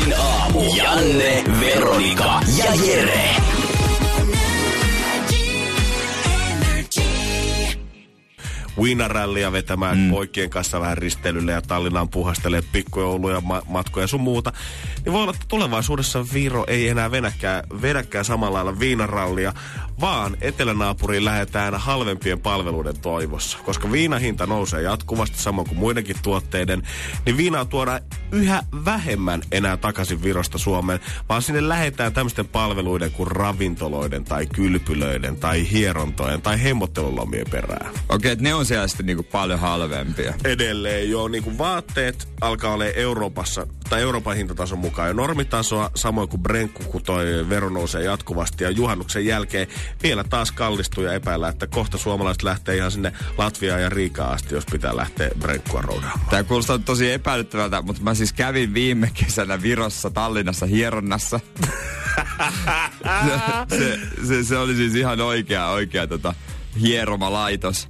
Energin aamu. Janne, Veronika ja Jere. Winarallia vetämään mm. poikien kanssa vähän risteilylle ja Tallinnaan puhastelee pikkujouluja, ma- matkoja sun muuta. Niin voi olla, että tulevaisuudessa Viro ei enää venäkään, venäkään samalla lailla viinarallia, vaan etelänaapuriin lähdetään halvempien palveluiden toivossa. Koska viinahinta nousee jatkuvasti, samoin kuin muidenkin tuotteiden, niin viinaa tuodaan yhä vähemmän enää takaisin Virosta Suomeen, vaan sinne lähetään tämmöisten palveluiden kuin ravintoloiden tai kylpylöiden tai hierontojen tai hemmottelulomien perään. Okei, okay, ne on siellä sitten niinku paljon halvempia. Edelleen joo, niin kuin vaatteet alkaa olla Euroopassa, tai Euroopan hintatason mukaan jo normitasoa, samoin kuin Brenkku, kun toi vero nousee jatkuvasti ja juhannuksen jälkeen vielä taas kallistuu ja epäillä, että kohta suomalaiset lähtee ihan sinne Latviaan ja Riikaan asti, jos pitää lähteä Brenkkua roudaamaan. Tämä kuulostaa tosi epäilyttävältä, mutta mä siis kävin viime kesänä Virossa, Tallinnassa hieronnassa. se, se, se, se, oli siis ihan oikea, oikea tota, hieromalaitos.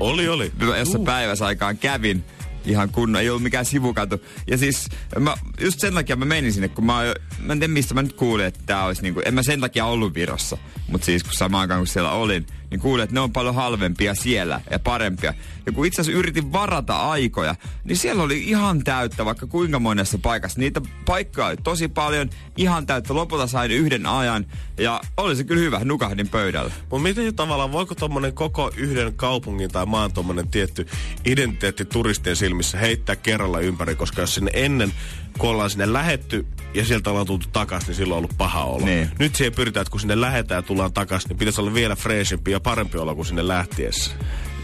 oli, oli. Jossa uh. päiväsaikaan kävin ihan kunnon, ei ollut mikään sivukatu. Ja siis mä, just sen takia mä menin sinne, kun mä, mä en tiedä mistä mä nyt kuulin, että tää olisi niinku, en mä sen takia ollut Virossa, mutta siis kun samaan aikaan kun siellä olin, niin kuulin, että ne on paljon halvempia siellä ja parempia. Ja kun itse asiassa yritin varata aikoja, niin siellä oli ihan täyttä vaikka kuinka monessa paikassa. Niitä paikkaa oli tosi paljon, ihan täyttä. Lopulta sain yhden ajan ja oli se kyllä hyvä, nukahdin pöydällä. Mutta miten tavallaan, voiko tuommoinen koko yhden kaupungin tai maan tuommoinen tietty identiteetti turistien silmissä heittää kerralla ympäri, koska jos sinne ennen kun ollaan sinne lähetty ja sieltä ollaan tultu takaisin, niin silloin on ollut paha olo. Niin. Nyt siihen pyritään, että kun sinne lähetään ja tullaan takaisin, niin pitäisi olla vielä freshimpi ja parempi olo kuin sinne lähtiessä.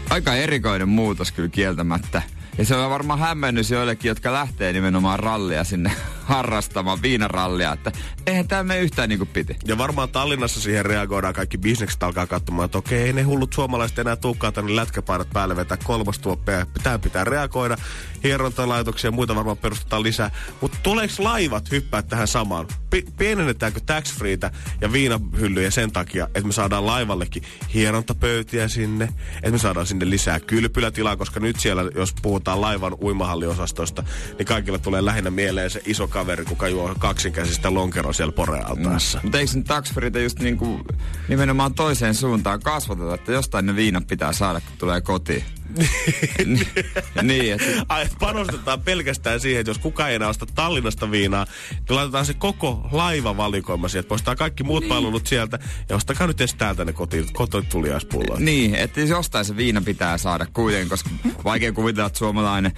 Aika erikoinen muutos kyllä kieltämättä. Ja se on varmaan hämmennys joillekin, jotka lähtee nimenomaan rallia sinne harrastamaan, viinarallia, että eihän tämä mene yhtään niin kuin piti. Ja varmaan Tallinnassa siihen reagoidaan, kaikki bisnekset alkaa katsomaan, että okei, ei ne hullut suomalaiset enää tuukkaa tänne lätkäpaidat päälle vetää kolmostuoppia. Pitää, pitää reagoida. Hierontalaitoksia ja muita varmaan perustetaan lisää. Mutta tuleeko laivat hyppää tähän samaan? P- pienennetäänkö tax freetä ja viinahyllyjä sen takia, että me saadaan laivallekin hierontapöytiä sinne, että me saadaan sinne lisää kylpylätilaa, koska nyt siellä, jos puhutaan laivan uimahalliosastosta, niin kaikilla tulee lähinnä mieleen se iso kaveri, kuka juo kaksinkäisistä lonkeroa siellä porealtaassa. Mm. Mutta eikö nyt taksferitä just niinku nimenomaan toiseen suuntaan kasvateta, että jostain ne viinat pitää saada, kun tulee kotiin? niin, että... Ai, panostetaan pelkästään siihen, että jos kukaan ei enää osta Tallinnasta viinaa, niin laitetaan se koko laiva valikoima sieltä. Poistaa kaikki muut niin. palvelut sieltä ja ostakaa nyt edes täältä ne kotiin, kototuliaispullot. Niin, että jostain se viina pitää saada kuitenkin, koska vaikea kuvitella, että suomalainen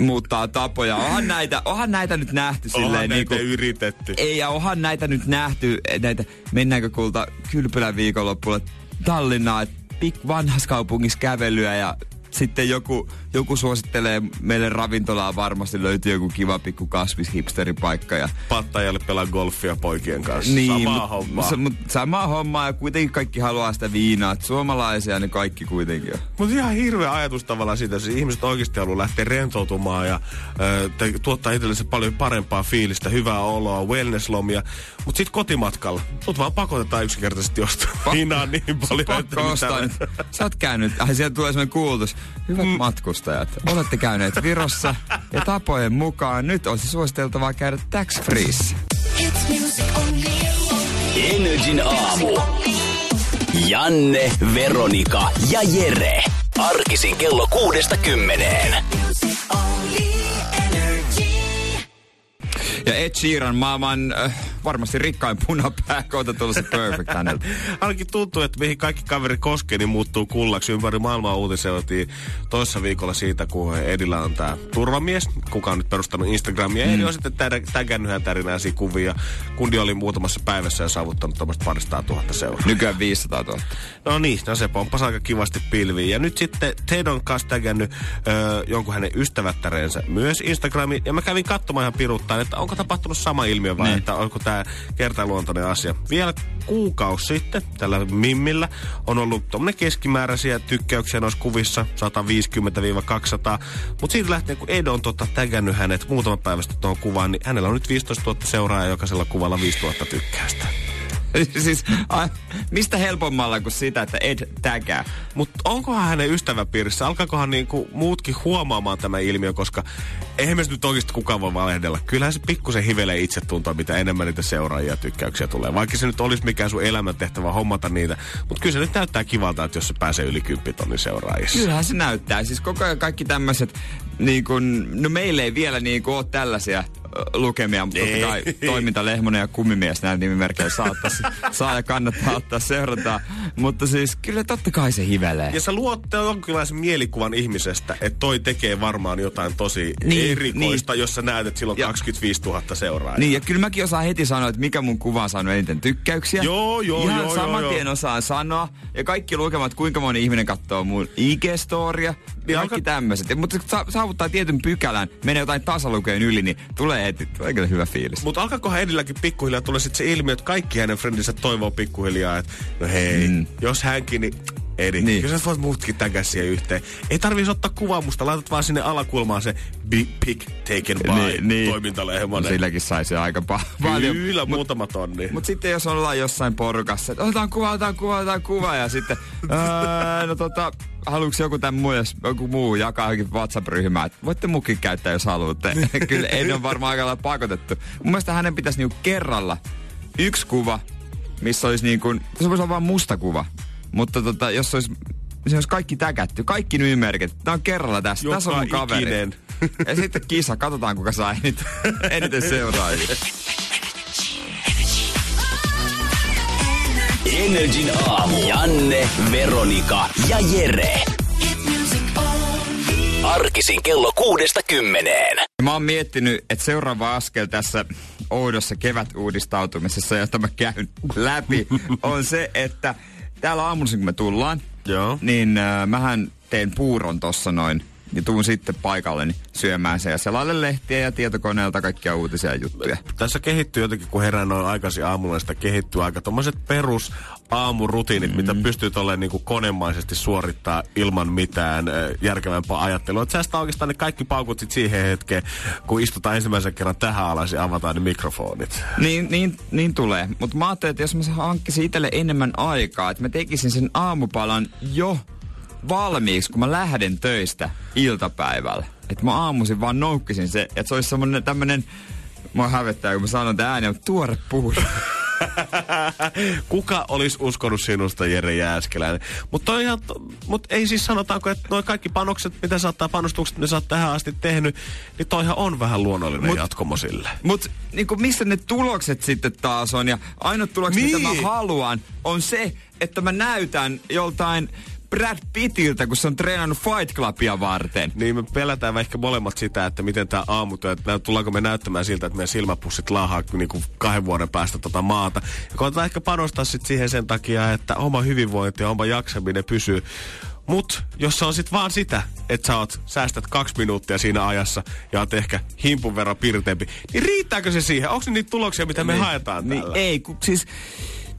muuttaa tapoja. Onhan näitä, onhan näitä nyt nähty onhan silleen. Näitä niin kuin, yritetty. Ei, ja onhan näitä nyt nähty, näitä, mennäänkö kulta kylpylän viikonloppuun Tallinnaa, että vanhassa kaupungissa kävelyä ja sitten joku, joku suosittelee meille ravintolaa, varmasti löytyy joku kiva pikku kasvishipsteripaikka. Ja... Pattajalle pelaa golfia poikien kanssa. Niin, samaa hommaa. S- mut, samaa hommaa ja kuitenkin kaikki haluaa sitä viinaa. Suomalaisia ne kaikki kuitenkin on. Mutta ihan hirveä ajatus tavallaan siitä, että ihmiset oikeasti haluaa lähteä rentoutumaan ja äh, tuottaa itsellensä paljon parempaa fiilistä, hyvää oloa, wellnesslomia. Mutta sitten kotimatkalla, mut vaan pakotetaan yksinkertaisesti ostaa viinaa niin paljon. Pakko ostaa nyt. Sä oot käynyt, ai sieltä tulee semmoinen kuulutus. Hyvät mm. matkustajat, olette käyneet Virossa ja tapojen mukaan nyt olisi suositeltavaa käydä tax freeissä. Energin aamu. Janne, Veronika ja Jere. Arkisin kello kuudesta kymmeneen. Ja Ed Sheeran, maailman äh, varmasti rikkain punapää, kohta tullut se perfect häneltä. Ainakin tuntuu, että mihin kaikki kaveri koskee, niin muuttuu kullaksi. Ympäri maailmaa uutisoitiin toissa viikolla siitä, kun Edillä on tämä turvamies, kuka on nyt perustanut Instagramia. Mm. Edi on sitten tägännyt hän tärinäisiä kuvia. Kundi oli muutamassa päivässä ja saavuttanut tuommoista paristaa tuhatta seuraa. Nykyään 500 000. No niin, no se pomppasi aika kivasti pilviin. Ja nyt sitten Ted on kanssa tägännyt öö, jonkun hänen ystävättäreensä myös Instagramiin. Ja mä kävin katsomaan ihan piruttaan, että onko tapahtunut sama ilmiö vai niin. että onko tämä kertaluontoinen asia. Vielä kuukausi sitten tällä Mimmillä on ollut tuommoinen keskimääräisiä tykkäyksiä noissa kuvissa, 150-200. Mutta siitä lähtien, kun Ed on tota, tägännyt hänet muutama päivästä tuohon kuvaan, niin hänellä on nyt 15 000 seuraajaa jokaisella kuvalla 5000 tykkäystä. siis, a, mistä helpommalla kuin sitä, että Ed tägää. Mutta onkohan hänen ystäväpiirissä, alkaakohan niinku muutkin huomaamaan tämä ilmiö, koska eihän me nyt oikeasti kukaan voi valehdella. Kyllähän se pikkusen hivelee itse tuntua, mitä enemmän niitä seuraajia tykkäyksiä tulee. Vaikka se nyt olisi mikään sun elämäntehtävä hommata niitä. Mutta kyllä se nyt näyttää kivalta, että jos se pääsee yli 10 tonnin seuraajissa. Kyllähän se näyttää. Siis koko ajan kaikki tämmöiset, niin kun, no meille ei vielä niin ole tällaisia lukemia, mutta totta kai toiminta Lehmonen ja kummimies näin nimimerkejä saattaisi saa ja kannattaa ottaa seurataan. Mutta siis kyllä totta kai se hivelee. Ja sä luot jonkinlaisen mielikuvan ihmisestä, että toi tekee varmaan jotain tosi niin, erikoista, niin. jos sä näet, että sillä on ja, 25 000 seuraajaa. Niin, ja kyllä mäkin osaan heti sanoa, että mikä mun kuva on saanut eniten tykkäyksiä. Joo, joo, Ihan joo, saman joo, tien joo. osaan sanoa. Ja kaikki lukemat, kuinka moni ihminen katsoo mun IG-storia. Niin kaikki alka... tämmöiset. Mutta sa- saavuttaa tietyn pykälän, menee jotain tasalukeen yli, niin tulee tulee kyllä hyvä fiilis. Mutta alkakohan Edilläkin pikkuhiljaa tulee sitten se ilmiö, että kaikki hänen frendinsä toivoo pikkuhiljaa, että no hei, mm. jos hänkin, niin Edi, niin. kyllä sä voit muutkin tägää siihen yhteen. Ei tarvii ottaa kuvaa musta, laitat vaan sinne alakulmaan se big pic taken by niin, niin. toimintalehmonen. No, silläkin saisi aika pa- paljon. Kyllä, mut, muutama tonni. Mutta sitten jos ollaan jossain porukassa, että otetaan kuva, otetaan kuva, otetaan kuva ja sitten, ää, no tota, haluatko joku tämän muu, jos joku muu jakaa johonkin WhatsApp-ryhmään, että voitte mukin käyttää, jos haluatte. Kyllä ei ole varmaan aika lailla pakotettu. Mun mielestä hänen pitäisi niinku kerralla yksi kuva, missä olisi niin kuin, se voisi olla vain musta kuva. Mutta tota, jos olisi, se olisi kaikki täkätty, kaikki nimimerkit. Tämä on kerralla tässä. Joka tässä on mun kaveri. Ikinen. Ja sitten kisa, katsotaan kuka saa eniten, eniten seuraajia. Energin aamu. Janne, Veronika ja Jere. Arkisin kello kuudesta kymmeneen. Mä oon miettinyt, että seuraava askel tässä oudossa kevätuudistautumisessa, jota mä käyn läpi, on se, että täällä aamuisin kun me tullaan, Joo. niin äh, mähän teen puuron tossa noin ja tuun sitten paikalleni syömään se ja selaille lehtiä ja tietokoneelta kaikkia uutisia ja juttuja. Tässä kehittyy jotenkin, kun herään noin aikaisin aamulla, sitä kehittyy aika tommoset perus aamurutiinit, mm. mitä pystyy tolleen niin kuin konemaisesti suorittaa ilman mitään äh, järkevämpää ajattelua. Säästää oikeastaan ne kaikki paukut sit siihen hetkeen, kun istutaan ensimmäisen kerran tähän alas ja avataan ne mikrofonit. Niin, niin, niin tulee. Mutta mä ajattelin, että jos mä hankkisin itselle enemmän aikaa, että mä tekisin sen aamupalan jo valmiiksi, kun mä lähden töistä iltapäivällä. Että mä aamuisin vaan noukkisin se, että se olisi semmonen tämmönen, mä hävettää, kun mä sanon tämän äänen, tuore puuro. Kuka olisi uskonut sinusta, Jere Jääskeläinen? Mutta mut ei siis sanotaanko, että noin kaikki panokset, mitä saattaa panostukset, ne sä oot tähän asti tehnyt, niin toihan on vähän luonnollinen mut, jatkomo sille. Mutta niin missä ne tulokset sitten taas on? Ja ainut tulokset, niin. mitä mä niin. haluan, on se, että mä näytän joltain Brad Pittiltä, kun se on treenannut Fight Clubia varten. Niin me pelätään ehkä molemmat sitä, että miten tämä aamutyö, että tullaanko me näyttämään siltä, että meidän silmäpussit laahaa niin kuin kahden vuoden päästä tota maata. Ja koetaan ehkä panostaa sit siihen sen takia, että oma hyvinvointi ja oma jaksaminen pysyy. Mut jos se on sit vaan sitä, että sä oot, säästät kaksi minuuttia siinä ajassa ja oot ehkä himpun verran pirteempi, niin riittääkö se siihen? Onko niitä tuloksia, mitä me niin, haetaan niin, täällä? Ei, kun siis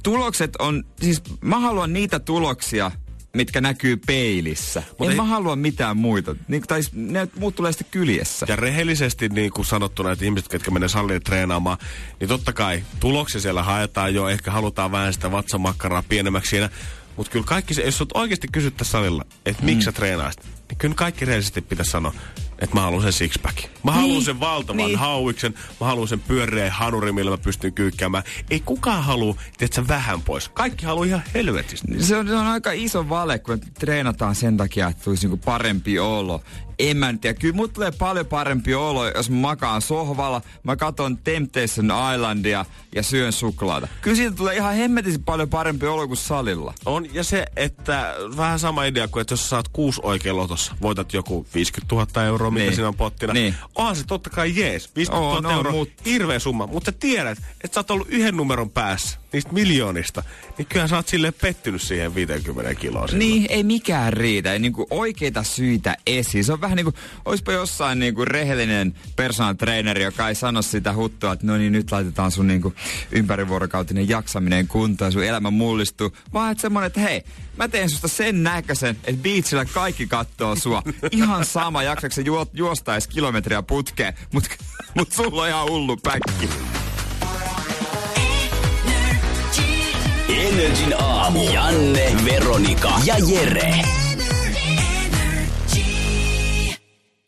tulokset on, siis mä haluan niitä tuloksia, mitkä näkyy peilissä. Mut en ei... mä halua mitään muita. Niin, tai ne muut tulee sitten kyljessä. Ja rehellisesti niin kuin sanottuna, että ihmiset, ketkä menee salliin treenaamaan, niin totta kai tuloksia siellä haetaan jo. Ehkä halutaan vähän sitä vatsamakkaraa pienemmäksi siinä. Mutta kyllä kaikki se, jos sut oikeasti kysyttä salilla, että mm. miksi sä treenaisit, niin kyllä kaikki rehellisesti pitäisi sanoa, että mä haluan sen sixpackin. Mä niin. haluan sen valtavan Niin. niin. hauiksen, mä haluan sen pyöreän hanuri, millä mä pystyn kyykkäämään. Ei kukaan halua, tiedätkö, vähän pois. Kaikki haluaa ihan helvetistä. Se on, se on aika iso vale, kun treenataan sen takia, että tulisi niinku parempi olo. En mä tiedä. Kyllä mut tulee paljon parempi olo, jos mä makaan sohvalla, mä katon Temptation Islandia ja syön suklaata. Kyllä siitä tulee ihan hemmetisen paljon parempi olo kuin salilla. On, ja se, että vähän sama idea kuin, että jos sä saat kuusi oikein lotossa, voitat joku 50 000 euroa, Niin. siinä on pottina. Niin. Onhan se totta kai jees, 50 000 On, on, euroa, mut- hirveä summa. Mutta sä tiedät, että sä oot ollut yhden numeron päässä niistä miljoonista, niin kyllä sä oot silleen pettynyt siihen 50 kiloa. silloin. Niin, ei mikään riitä. Ei niinku oikeita syitä esiin. Se on vähän niinku, oispa jossain niinku rehellinen personal traineri, joka ei sano sitä huttua, että no niin, nyt laitetaan sun niinku ympärivuorokautinen jaksaminen kuntoon ja sun elämä mullistuu. Vaan että semmonen, että hei, mä teen susta sen näköisen, että beachillä kaikki kattoo sua. Ihan sama, jaksakse juo, juosta edes kilometriä putkeen, mut, mut sulla on ihan hullu päkki. Energin aamu. Janne, Veronika ja Jere.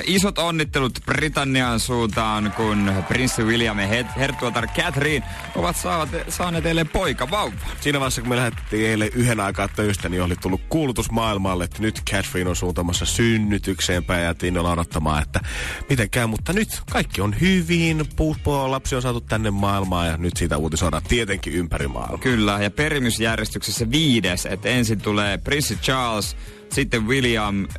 Isot onnittelut Britannian suuntaan, kun prinssi William ja her- herttuatar Catherine ovat saavat, saaneet eilen poika vauva. Siinä vaiheessa, kun me lähdettiin eilen yhden aikaa töistä, niin oli tullut kuulutus maailmalle, että nyt Catherine on suuntamassa synnytykseen päin ja innolla odottamaan, että miten käy. Mutta nyt kaikki on hyvin, puuspoa lapsi on saatu tänne maailmaan ja nyt siitä uutisoidaan tietenkin ympäri maailmaa. Kyllä, ja perimysjärjestyksessä viides, että ensin tulee prinssi Charles, sitten William, äh,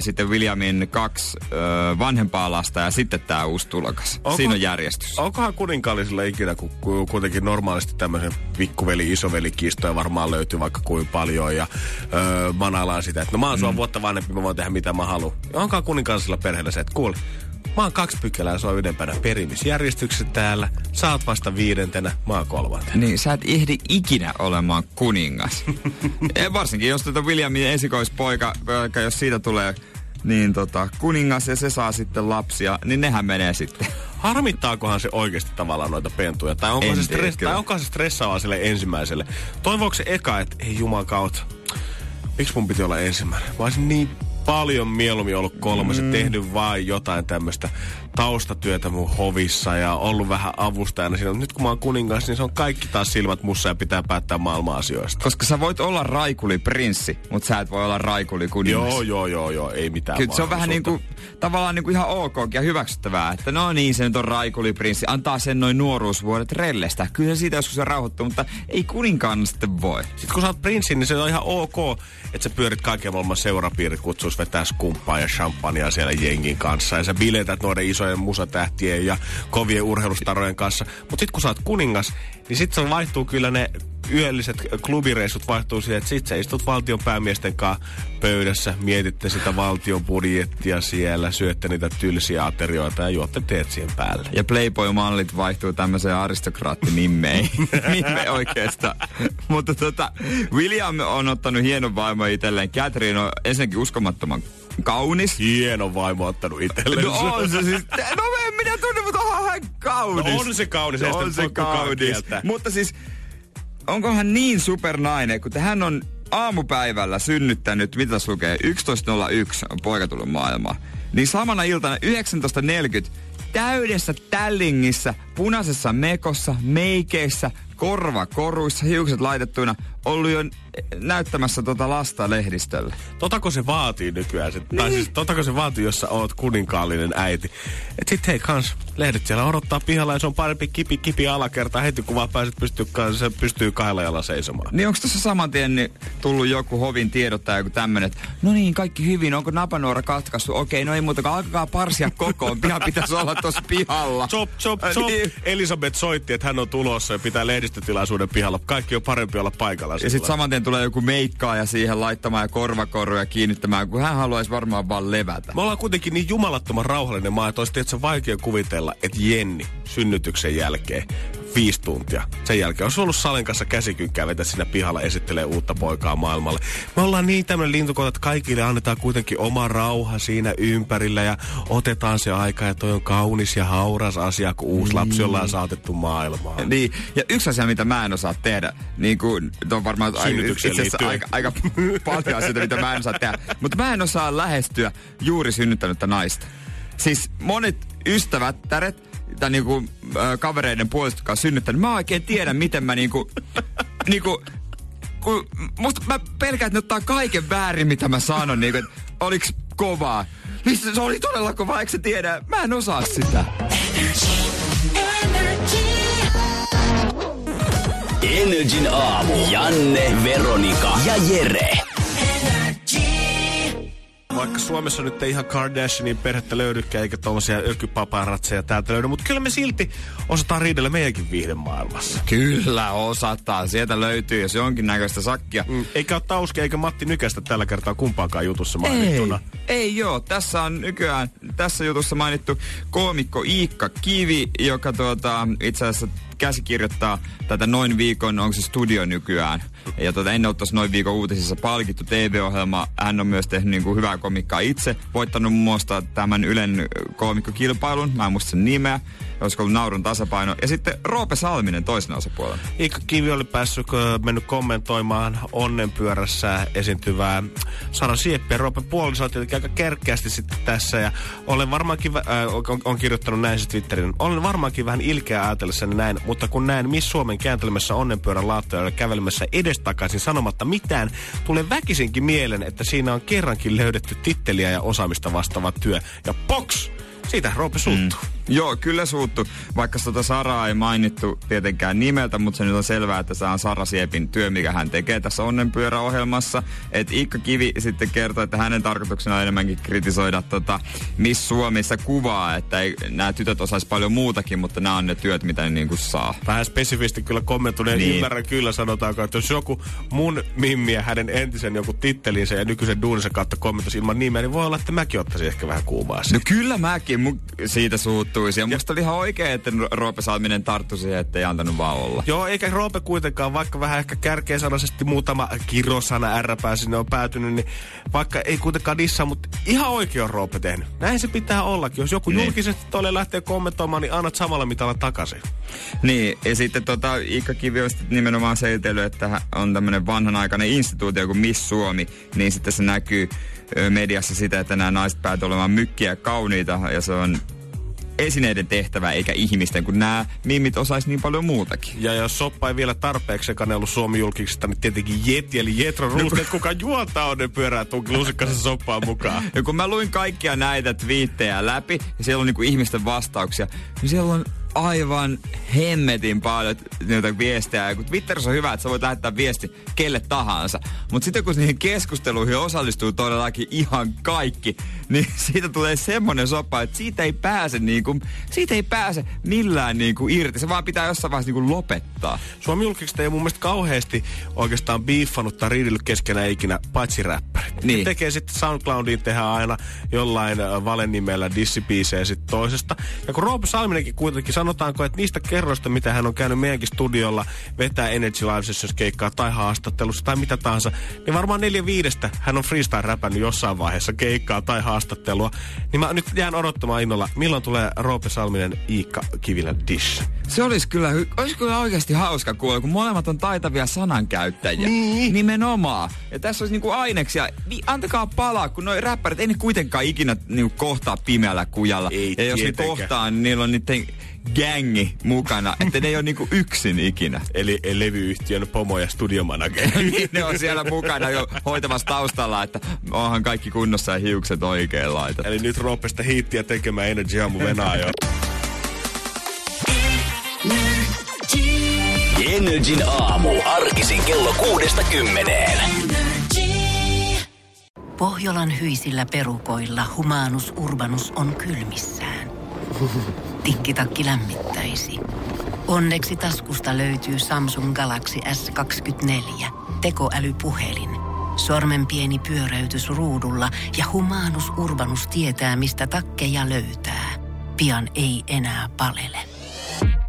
sitten Williamin kaksi äh, vanhempaa lasta ja sitten tämä uusi tulokas. Onko- Siinä on järjestys. Onkohan kuninkaallisilla ikinä, kun kuitenkin normaalisti tämmöisen pikkuveli, isoveli kistoja varmaan löytyy vaikka kuin paljon ja öö, manaillaan sitä, että no mä oon sua vuotta vanhempi, mä voin tehdä mitä mä haluan. Onkohan kuninkaallisilla perheellä se, että kuule, mä oon kaksi pykälää, se on ylempänä perimisjärjestyksessä täällä, sä oot vasta viidentenä, mä oon kolmantena. Niin, sä et ehdi ikinä olemaan kuningas. ja varsinkin, jos tätä Williamin esikoispoika, poika, jos siitä tulee niin tota, kuningas ja se saa sitten lapsia, niin nehän menee sitten. Harmittaakohan se oikeasti tavallaan noita pentuja? Tai onko, En se, stress, tai onko se stressaavaa sille ensimmäiselle? Toivooko se eka, että ei juman kautta, miksi mun piti olla ensimmäinen? Mä olisin niin paljon mieluummin ollut kolmas mm. ja tehnyt vain jotain tämmöistä taustatyötä mun hovissa ja ollut vähän avustajana siinä. Nyt kun mä oon kuningas, niin se on kaikki taas silmät mussa ja pitää päättää maailman asioista. Koska sä voit olla raikuli prinssi, mutta sä et voi olla raikuli kuningas. Joo, joo, joo, joo, ei mitään Kyllä se on vähän niin kuin, tavallaan niin kuin ihan ok ja hyväksyttävää, että no niin, se nyt on raikuliprinssi, antaa sen noin nuoruusvuodet rellestä. Kyllä siitä joskus se rauhoittuu, mutta ei kuninkaan sitten voi. Sitten kun sä oot prinssi, niin se on ihan ok, että sä pyörit kaiken maailman seurapiirit kutsuus vetää skumppaa ja champagnea siellä jengin kanssa. Ja sä biletät noiden isojen musatähtien ja kovien urheilustarojen kanssa. Mutta sitten kun sä oot kuningas, niin sitten se vaihtuu kyllä ne yölliset klubireissut vaihtuu siihen, että sit sä istut valtion päämiesten kanssa pöydässä, mietitte sitä valtion budjettia siellä, syötte niitä tylsiä aterioita ja juotte teet siihen päälle. Ja Playboy-mallit vaihtuu tämmöiseen aristokraattinimmeen. Nimme oikeastaan. Mutta tota, William on ottanut hienon vaimo itselleen. Catherine on ensinnäkin uskomattoman kaunis. Hieno vaimo ottanut itsellensä. No on se siis, no en minä tunne, mutta onhan hän kaunis. No on se kaunis, sitä on se kaunis. kieltää. Mutta siis, onko hän niin supernainen, kun hän on aamupäivällä synnyttänyt, mitä tässä lukee, 11.01 on poika tullut maailmaan. Niin samana iltana 19.40 täydessä tällingissä, punaisessa mekossa, meikeissä, korvakoruissa, hiukset laitettuina, ollut jo näyttämässä tota lasta lehdistölle. Totako se vaatii nykyään? Se, Tai siis totako se vaatii, jos sä oot kuninkaallinen äiti? Et sit hei kans, lehdet siellä odottaa pihalla ja se on parempi kipi kipi alakerta heti kun vaan pääset pystyy, se pystyy kailajalla seisomaan. Niin onko tuossa saman tien niin tullut joku hovin tiedottaja, joku tämmönen, että no niin, kaikki hyvin, onko napanuora katkaistu? Okei, no ei muuta, kuin alkakaa parsia kokoon, pian pitäisi olla tuossa pihalla. Chop, chop, chop. niin. Elisabeth soitti, että hän on tulossa ja pitää lehdistötilaisuuden pihalla. Kaikki on parempi olla paikalla. Ja sitten saman tien tulee joku meikkaaja siihen laittamaan ja korvakoruja kiinnittämään, kun hän haluaisi varmaan vaan levätä. Me ollaan kuitenkin niin jumalattoman rauhallinen maa, että olisi vaikea kuvitella, että Jenni synnytyksen jälkeen viisi tuntia. Sen jälkeen olisi ollut Salen kanssa käsikynkkää vetä siinä pihalla esittelee uutta poikaa maailmalle. Me ollaan niin tämmöinen lintukota, että kaikille annetaan kuitenkin oma rauha siinä ympärillä ja otetaan se aika ja toi on kaunis ja hauras asia, kun uusi lapsi ollaan saatettu maailmaan. Niin, ja yksi asia, mitä mä en osaa tehdä, niin kuin, on varmaan aika, Synnytykseen itse asiassa aika, aika paljon asioita, mitä mä en osaa tehdä, mutta mä en osaa lähestyä juuri synnyttänyttä naista. siis monet ystävättäret tai niinku äh, kavereiden puolesta, jotka on synnyttänyt, mä oikein tiedän, miten mä niinku, niinku kun musta mä pelkään, että ne ottaa kaiken väärin, mitä mä sanon, niinku, että oliks kovaa. Mistä se oli todella kovaa, eikö se tiedä? Mä en osaa sitä. Energin aamu. Janne, Veronika ja Jere. Vaikka Suomessa nyt ei ihan Kardashianin perhettä löydykään, eikä tuollaisia ökypaparatseja täältä löydy, mutta kyllä me silti osataan riidellä meidänkin viihdemaailmassa. Kyllä osataan. Sieltä löytyy jos jonkinnäköistä sakkia. Mm, eikä ole Tauski eikä Matti Nykästä tällä kertaa kumpaakaan jutussa mainittuna. Ei, ei joo. Tässä on nykyään tässä jutussa mainittu koomikko Iikka Kivi, joka tuota, itse asiassa käsikirjoittaa tätä noin viikon, onko se studio nykyään. Ja tuota, ennen ottaisi noin viikon uutisissa palkittu TV-ohjelma. Hän on myös tehnyt niin kuin hyvää komikkaa itse. Voittanut muun muassa tämän Ylen komikkokilpailun. Mä en muista sen nimeä olisiko ollut naurun tasapaino. Ja sitten Roope Salminen toisena osapuolella. Iikka Kivi oli päässyt mennyt kommentoimaan onnenpyörässä esiintyvää Sara Sieppi. Ja Roope puoliso on tietenkin aika kerkeästi sitten tässä. Ja olen varmaankin, äh, on, on, kirjoittanut näin sitten Twitterin, olen varmaankin vähän ilkeä ajatellessani näin, mutta kun näen Miss Suomen kääntelemässä onnenpyörän laattoja ja kävelemässä edestakaisin sanomatta mitään, tulee väkisinkin mielen, että siinä on kerrankin löydetty titteliä ja osaamista vastaava työ. Ja poks! Siitä Roope suuttuu. Mm. Joo, kyllä suuttu. Vaikka tota Saraa ei mainittu tietenkään nimeltä, mutta se nyt on selvää, että se on Sara Siepin työ, mikä hän tekee tässä Onnenpyörä-ohjelmassa. Et Ikka Kivi sitten kertoo, että hänen tarkoituksena on enemmänkin kritisoida tota Miss Suomessa kuvaa, että ei, nämä tytöt osais paljon muutakin, mutta nämä on ne työt, mitä ne niinku saa. Vähän spesifisti kyllä kommentoineen niin. ymmärrän kyllä sanotaanko, että jos joku mun mimmiä hänen entisen joku tittelinsä ja nykyisen duuninsa kautta kommentoisi ilman nimeä, niin voi olla, että mäkin ottaisin ehkä vähän kuumaa No kyllä mäkin, mun siitä suuttuu tarttuisi. Ja musta oli ihan oikein, että Roope Salminen tarttui siihen, että ei antanut vaan olla. Joo, eikä Roope kuitenkaan, vaikka vähän ehkä kärkeensanaisesti muutama kirosana ärräpää sinne on päätynyt, niin vaikka ei kuitenkaan dissaa, mutta ihan oikein on Roope tehnyt. Näin se pitää ollakin. Jos joku niin. julkisesti tolle lähtee kommentoimaan, niin annat samalla mitalla takaisin. Niin, ja sitten tota, Iikka Kivi on nimenomaan selitellyt, että on tämmöinen vanhanaikainen instituutio kuin Miss Suomi, niin sitten se näkyy mediassa sitä, että nämä naiset päätyvät olemaan mykkiä kauniita ja se on esineiden tehtävä eikä ihmisten, kun nämä mimit osais niin paljon muutakin. Ja jos soppa ei vielä tarpeeksi kanellut Suomi julkisista, niin tietenkin Jeti eli Jetro Ruusket, kuka juontaa on ne pyörää lusikkansa soppaan mukaan. Ja kun mä luin kaikkia näitä twiittejä läpi, ja siellä on niinku ihmisten vastauksia, niin siellä on aivan hemmetin paljon niitä viestejä. kun Twitterissä on hyvä, että sä voit lähettää viesti kelle tahansa. Mutta sitten kun niihin keskusteluihin osallistuu todellakin ihan kaikki, niin siitä tulee semmonen soppa, että siitä ei pääse niinku, siitä ei pääse millään niinku irti. Se vaan pitää jossain vaiheessa niinku lopettaa. Suomi julkista ei mun mielestä kauheasti oikeastaan biiffannut tai riidellyt keskenään ikinä, paitsi räppärit. Niin. Ne tekee sitten SoundCloudiin tehdä aina jollain äh, valenimellä dissibiisejä sitten toisesta. Ja kun Roope Salminenkin kuitenkin sanotaanko, että niistä kerroista, mitä hän on käynyt meidänkin studiolla vetää Energy Live Sessions keikkaa tai haastattelussa tai mitä tahansa, niin varmaan neljä viidestä hän on freestyle räpännyt jossain vaiheessa keikkaa tai haastattelua. Niin mä nyt jään odottamaan innolla, milloin tulee Roope Salminen Iikka Kivilän Dish. Se olisi kyllä, olisi kyllä oikeasti hauska kuulla, kun molemmat on taitavia sanankäyttäjiä. Niin. Nimenomaan. Ja tässä olisi niinku aineksia. Niin antakaa palaa, kun noi räppärit ei ne kuitenkaan ikinä niinku kohtaa pimeällä kujalla. Ei ja jos ne kohtaa, niin niillä on niiden gängi mukana, että ne ei ole niinku yksin ikinä. Eli levyyhtiön pomo ja studiomanageri. niin, ne on siellä mukana jo hoitamassa taustalla, että onhan kaikki kunnossa ja hiukset oikein laitettu. Eli nyt Roopesta hiittiä tekemään Energy Aamu venaa jo. Energin aamu. Arkisin kello kuudesta kymmeneen. Pohjolan hyisillä perukoilla humanus urbanus on kylmissään. Tikkitakki lämmittäisi. Onneksi taskusta löytyy Samsung Galaxy S24 tekoälypuhelin. Sormen pieni pyöräytys ruudulla ja humanus urbanus tietää, mistä takkeja löytää. Pian ei enää palele.